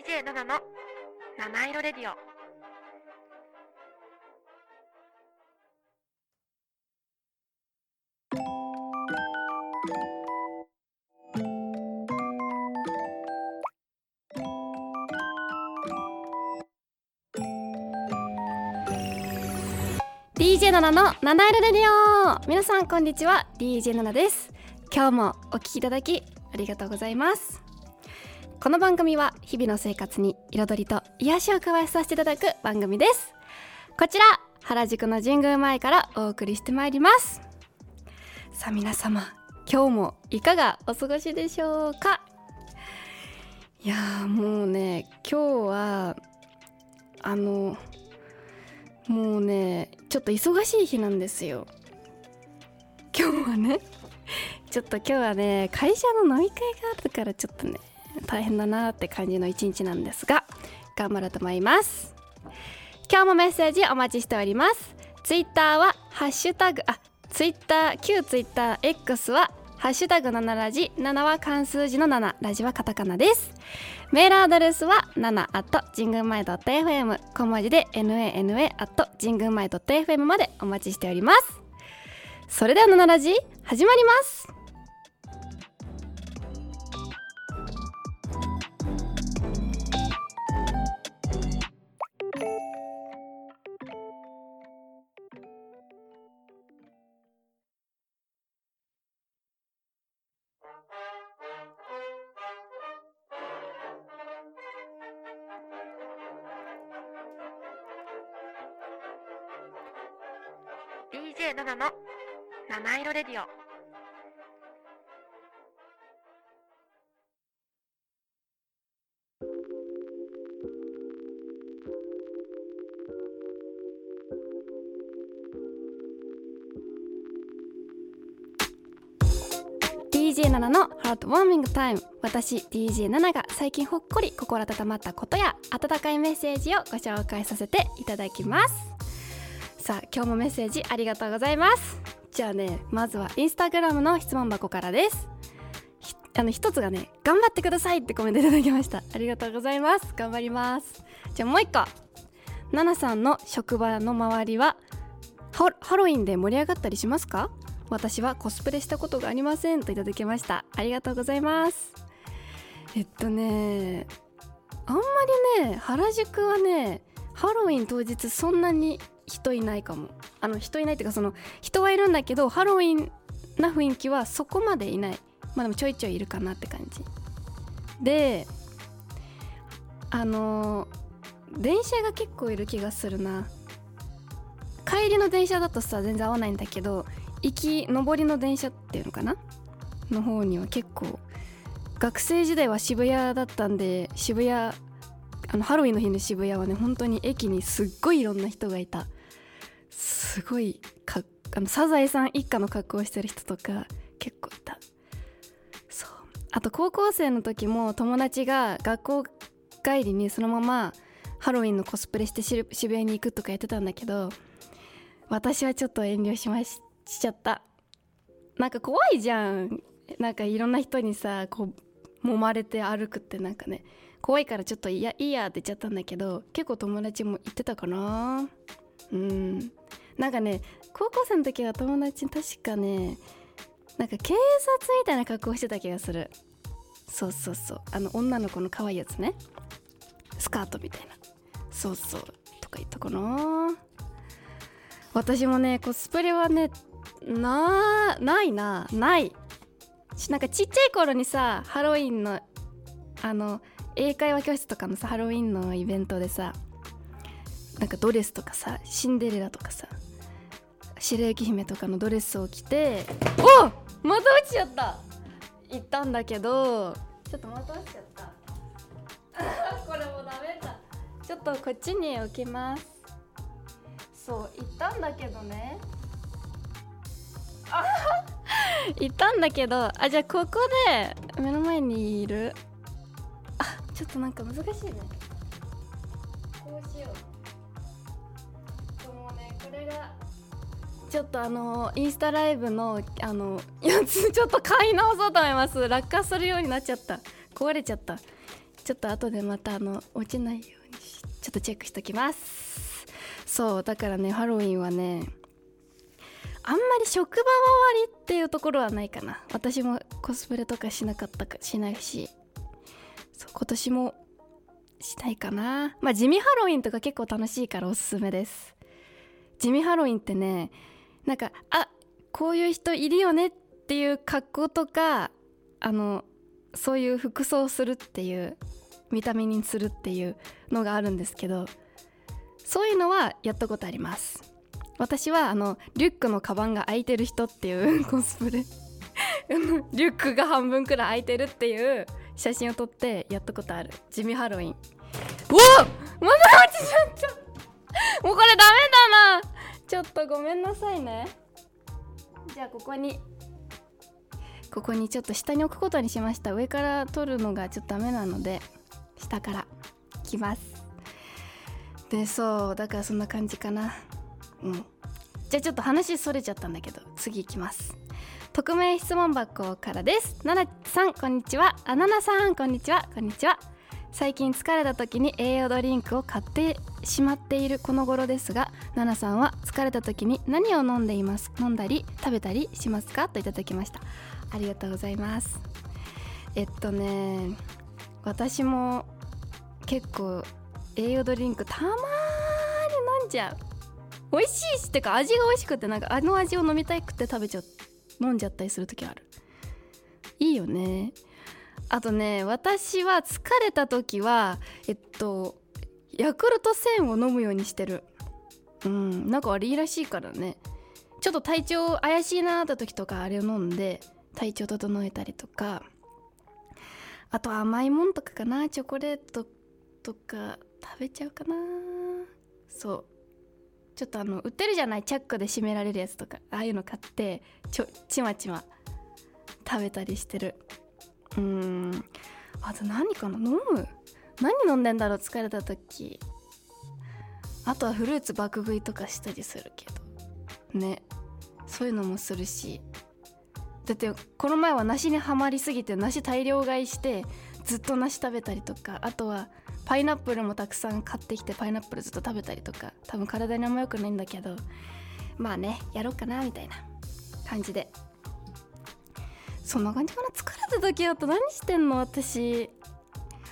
DJ7 の。七色レディオ「DJ7 の七色レディオ」皆さんこんにちは。DJ7 です。今日もお聞きいただきありがとうございます。この番組は日々の生活に彩りと癒しを加えさせていただく番組です。こちら原宿の神宮前からお送りしてまいります。さあ皆様今日もいかがお過ごしでしょうか？いやーもうね今日はあのもうねちょっと忙しい日なんですよ。今日はねちょっと今日はね会社の飲み会があるからちょっとね大変だなって感じの一日なんですが頑張ろうと思います。今日もメッセージお待ちしております。ツイッターはハッシュタグあツイッター旧ツイッター X はハッシュタグ7ラジ7は漢数字の7ラジはカタカナです。メールアドレスは7 at 神宮前 .fm 小文字で nana at 神宮前 .fm までお待ちしております。それでは7ラジ始まります。ー DJ7 の七色レディオ「DJ7 のハートウォーミングタイム」私 DJ7 が最近ほっこり心温まったことや温かいメッセージをご紹介させていただきます。さあ今日もメッセージありがとうございます。じゃあねまずはインスタグラムの質問箱からです。あの一つがね頑張ってくださいってコメントいただきました。ありがとうございます。頑張ります。じゃあもう一個。ナナさんの職場の周りはハハロウィンで盛り上がったりしますか？私はコスプレしたことがありませんといただきました。ありがとうございます。えっとねあんまりね原宿はねハロウィン当日そんなに人いないかも。あの人いないっていうかその人はいるんだけどハロウィンな雰囲気はそこまでいない。まあでもちょいちょいいるかなって感じ。であの電車が結構いる気がするな。帰りの電車だとさ全然合わないんだけど行き上りの電車っていうのかな？の方には結構学生時代は渋谷だったんで渋谷あのハロウィンの日の渋谷はね本当に駅にすっごいいろんな人がいた。すごいかあのサザエさん一家の格好してる人とか結構いた。そう。あと高校生の時も友達が学校帰りにそのままハロウィンのコスプレして渋谷に行くとかやってたんだけど私はちょっと遠慮しまししちゃった。なんか怖いじゃん。なんかいろんな人にさこう揉まれて歩くってなんかね。怖いからちょっといやいいやって言っちゃったんだけど結構友達も言ってたかな。うん。なんかね高校生の時は友達に確かねなんか警察みたいな格好してた気がする。そうそうそう。あの女の子の可愛いやつね。スカートみたいな。そうそう。とか言ったかな。私もねコスプレはねなないな。ない。しなんかちっちゃい頃にさハロウィンのあの英会話教室とかのさハロウィンのイベントでさなんかドレスとかさシンデレラとかさ白雪姫とかのドレスを着ておまた落ちちゃった。行ったんだけどちょっとまた落ちちゃった。これもダメだ。ちょっとこっちに置きます。そう行ったんだけどね。あ 行ったんだけどあじゃあここで目の前にいる。あちょっとなんか難しいね。ちょっとあのインスタライブのあの やつちょっと買い直そうと思います。落下するようになっちゃった。壊れちゃった。ちょっと後でまたあの落ちないようにちょっとチェックしときます。そうだからねハロウィンはねあんまり職場周りっていうところはないかな。私もコスプレとかしなかったかしないし。そう今年もしたいかな。まあ地味ハロウィンとか結構楽しいからおすすめです。地味ハロウィンってねなんかあこういう人いるよねっていう格好とかあのそういう服装をするっていう見た目にするっていうのがあるんですけどそういうのはやったことあります。私はあのリュックのカバンが開いてる人っていう コスプレ。リュックが半分くらい開いてるっていう写真を撮ってやったことある。地味ハロウィン。うわまだ落ちちゃった！もうこれダメだな。ちょっとごめんなさいね。じゃあここに。ここにちょっと下に置くことにしました。上から撮るのがちょっとダメなので下から来ます。でそうだからそんな感じかな。うん。じゃあちょっと話それちゃったんだけど次行きます。匿名質問箱からです。ななさんこんにちは。あななさんこんにちは。こんにちは。最近疲れた時に栄養ドリンクを買ってしまっているこの頃ですがナナさんは疲れた時に何を飲んでいます飲んだり食べたりしますか？といただきました。ありがとうございます。えっとね私も結構栄養ドリンクたまーに飲んじゃう。美味しいしってか味が美味しくてなんかあの味を飲みたくて食べちゃ飲んじゃったりする時ある。いいよね。あとね私は疲れた時はえっとヤクルト1000を飲むようにしてる。うんなんかあれいいらしいからね。ちょっと体調怪しいなーって時とかあれを飲んで体調整えたりとか。あと甘いもんとかかな。チョコレートとか食べちゃうかなそう。ちょっとあの売ってるじゃない。チャックで閉められるやつとか。ああいうの買ってちょちまちま食べたりしてる。うん。あと何かな？飲む？何飲んでんだろう？疲れた時。あとはフルーツ爆食いとかしたりするけど。ね。そういうのもするし。だってこの前は梨にはまりすぎて梨大量買いしてずっと梨食べたりとか。あとはパイナップルもたくさん買ってきてパイナップルずっと食べたりとか。多分体にあんま良くないんだけど。まあねやろうかなみたいな感じで。そんな感じかな？疲れた時だと何してんの？私、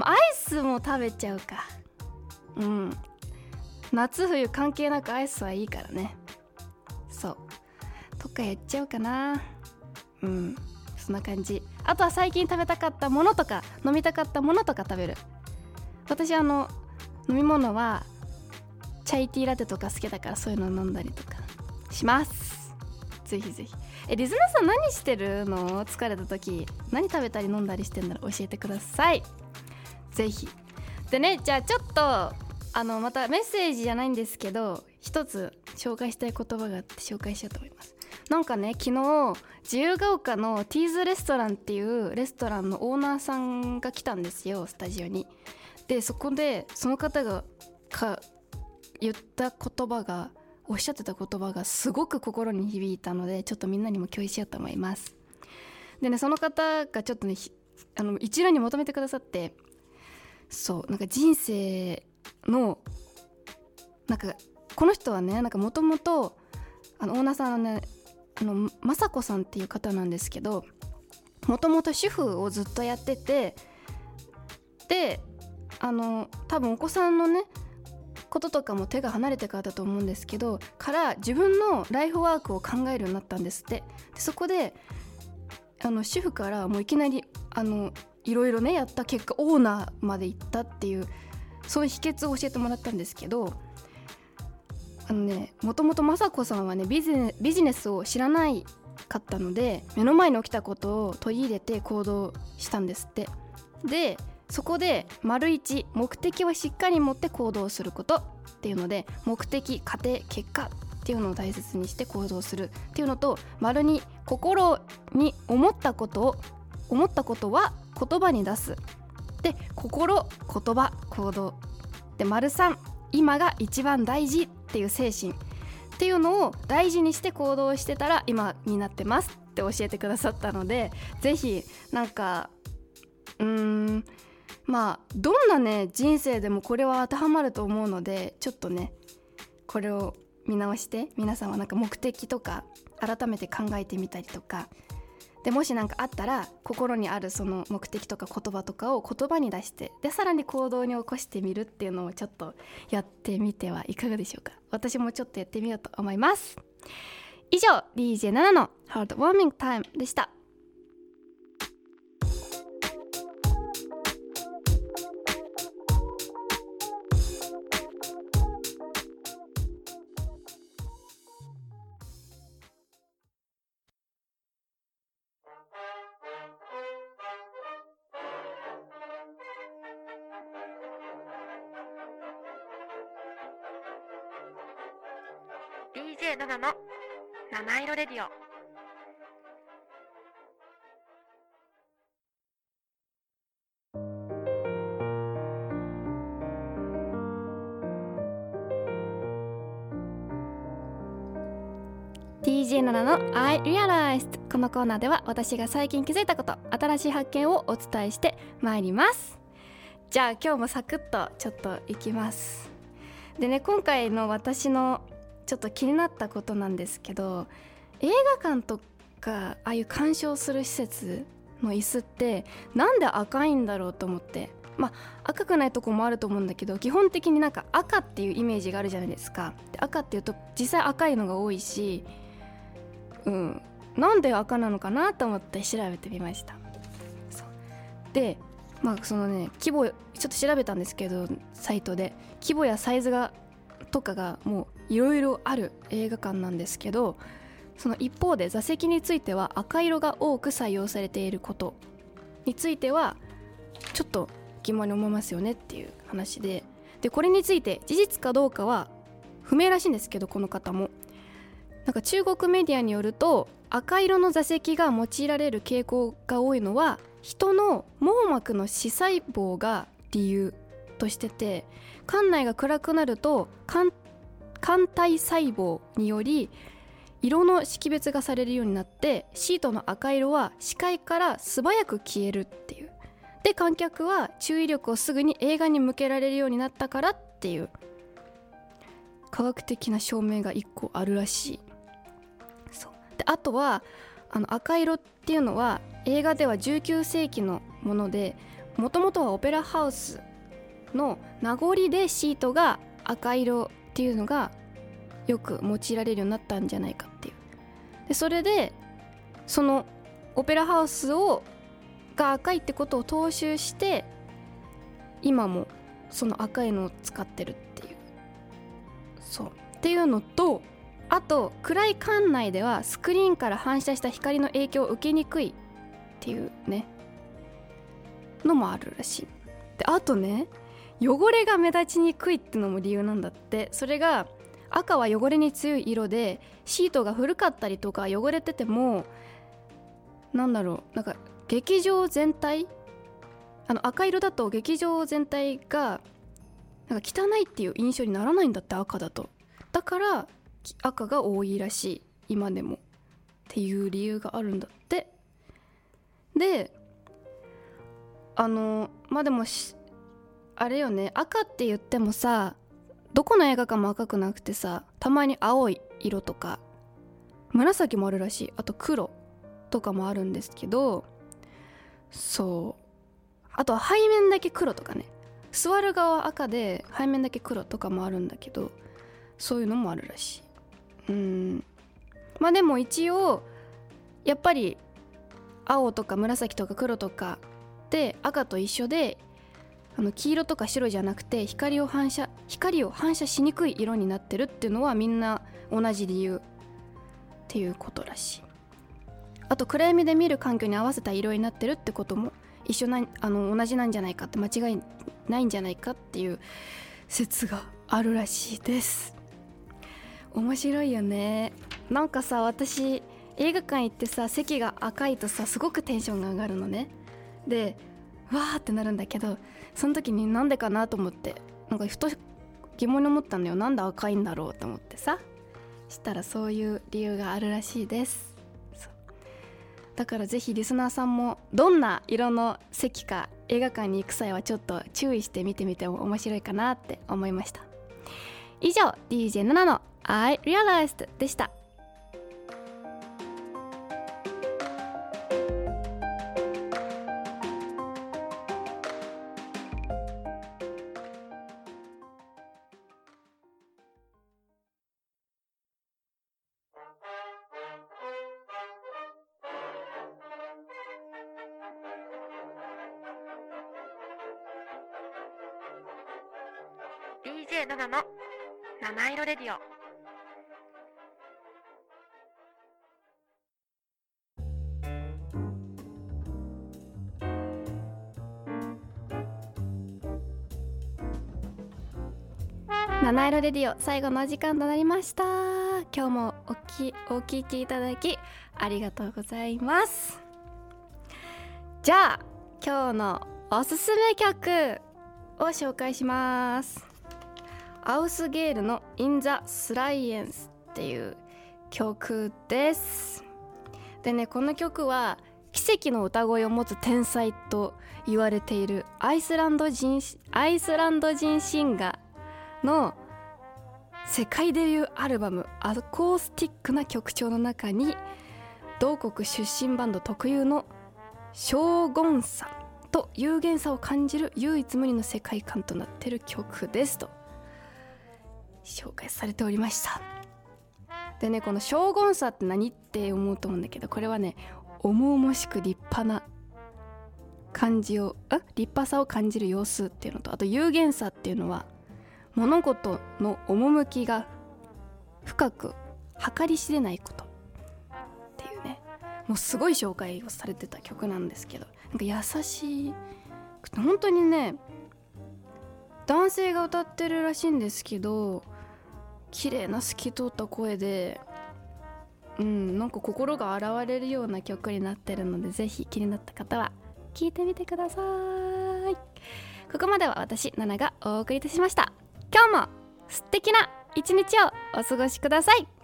アイスも食べちゃうか。うん。夏冬関係なくアイスはいいからね。そう。とかやっちゃうかな。うん。そんな感じ。あとは最近食べたかったものとか飲みたかったものとか食べる。私あの飲み物はチャイティーラテとか好きだからそういうの飲んだりとかします。ぜひぜひ。えリズナさん何してるの？疲れた時。何食べたり飲んだりしてんだろう？教えてください。ぜひ。でねじゃあちょっとあのまたメッセージじゃないんですけど一つ紹介したい言葉があって紹介しようと思います。なんかね昨日自由が丘のティーズレストランっていうレストランのオーナーさんが来たんですよスタジオに。でそこでその方がか言った言葉がおっしゃってた言葉がすごく心に響いたのでちょっとみんなにも共有しようと思います。でねその方がちょっとねあの一覧に求めてくださってそうなんか人生のなんかこの人はねなんかもともとオーナーさんはねあの雅子さんっていう方なんですけどもともと主婦をずっとやっててであの多分お子さんのねこととかも手が離れてからだと思うんですけどから自分のライフワークを考えるようになったんですって。でそこであの主婦からもういきなりあのいろいろねやった結果オーナーまで行ったっていうそういう秘訣を教えてもらったんですけどあのねもともと雅子さんはねビジネビジネスを知らないかったので目の前に起きたことを取り入れて行動したんですって。でそこで丸一目的をしっかり持って行動することっていうので目的過程結果っていうのを大切にして行動するっていうのと丸二心に思ったことを思ったことは言葉に出す。で心言葉行動で丸三今が一番大事っていう精神っていうのを大事にして行動してたら今になってますって教えてくださったのでぜひなんかうーんまあどんなね人生でもこれは当てはまると思うのでちょっとねこれを見直して皆さんはなんか目的とか改めて考えてみたりとか。でもし何かあったら心にあるその目的とか言葉とかを言葉に出してでさらに行動に起こしてみるっていうのをちょっとやってみてはいかがでしょうか。私もちょっとやってみようと思います。以上 DJ7 のハートウォーミングタイムでした。DJ7 の I Realized」このコーナーでは私が最近気づいたこと新しい発見をお伝えしてまいります。じゃあ今日もサクッとちょっといきます。でね今回の私のちょっと気になったことなんですけど映画館とかああいう鑑賞する施設の椅子ってなんで赤いんだろうと思ってまあ赤くないとこもあると思うんだけど基本的になんか赤っていうイメージがあるじゃないですか。で赤っていうと実際赤いのが多いしうん。なんで赤なのかなと思って調べてみました。でまあそのね規模ちょっと調べたんですけどサイトで規模やサイズがとかがもういろいろある映画館なんですけどその一方で座席については赤色が多く採用されていることについてはちょっと疑問に思いますよねっていう話で。でこれについて事実かどうかは不明らしいんですけどこの方も。なんか中国メディアによると赤色の座席が用いられる傾向が多いのは人の網膜の視細胞が理由としてて館内が暗くなると肝体細胞により色の識別がされるようになってシートの赤色は視界から素早く消えるっていう。で観客は注意力をすぐに映画に向けられるようになったからっていう。科学的な証明が1個あるらしい。であとはあの赤色っていうのは映画では19世紀のものでもともとはオペラハウスの名残でシートが赤色っていうのがよく用いられるようになったんじゃないかっていう。でそれでそのオペラハウスをが赤いってことを踏襲して今もその赤いのを使ってるっていう。そう。っていうのとあと暗い館内ではスクリーンから反射した光の影響を受けにくいっていうねのもあるらしい。であとね汚れが目立ちにくいってのも理由なんだって。それが赤は汚れに強い色でシートが古かったりとか汚れててもなんだろうなんか劇場全体あの赤色だと劇場全体がなんか汚いっていう印象にならないんだって赤だと。だから赤が多いらしい今でもっていう理由があるんだって。であのまあでもあれよね赤って言ってもさどこの映画館も赤くなくてさたまに青い色とか紫もあるらしい。あと黒とかもあるんですけどそう。あとは背面だけ黒とかね。座る側赤で背面だけ黒とかもあるんだけどそういうのもあるらしい。うんまあでも一応やっぱり青とか紫とか黒とかで赤と一緒であの黄色とか白じゃなくて光を反射光を反射しにくい色になってるっていうのはみんな同じ理由っていうことらしい。あと暗闇で見る環境に合わせた色になってるってことも一緒なあの同じなんじゃないかって間違いないんじゃないかっていう説があるらしいです。面白いよね。なんかさ私映画館行ってさ席が赤いとさすごくテンションが上がるのね。でわーってなるんだけどその時になんでかなと思ってなんかふと疑問に思ったんだよ。なんで赤いんだろうと思ってさ。したらそういう理由があるらしいです。だからぜひリスナーさんもどんな色の席か映画館に行く際はちょっと注意して見てみても面白いかなって思いました。以上 DJ7 の I Realized でした「DJ7 の七色レディオ」七色レディオ最後の時間となりました。今日もおきお聞きいただきありがとうございます。じゃあ今日のおすすめ曲を紹介します。アウスゲールの In the Science っていう曲ですでねこの曲は奇跡の歌声を持つ天才と言われているアイスランド人アイスランド人シンガーの世界デビューアルバムアコースティックな曲調の中に同国出身バンド特有の荘厳さと有限さを感じる唯一無二の世界観となっている曲ですと。紹介されておりました。でねこの荘厳さって何って思うと思うんだけどこれはね重々しく立派な感じをあ立派さを感じる様子っていうのとあと有限さっていうのは物事の趣が深く計り知れないことっていうね。もうすごい紹介をされてた曲なんですけどなんか優しい本当にね男性が歌ってるらしいんですけど綺麗な透き通った声でうんなんか心が洗われるような曲になってるのでぜひ気になった方は聴いてみてください。ここまでは私ナナがお送りいたしました。今日も素敵な一日をお過ごしください。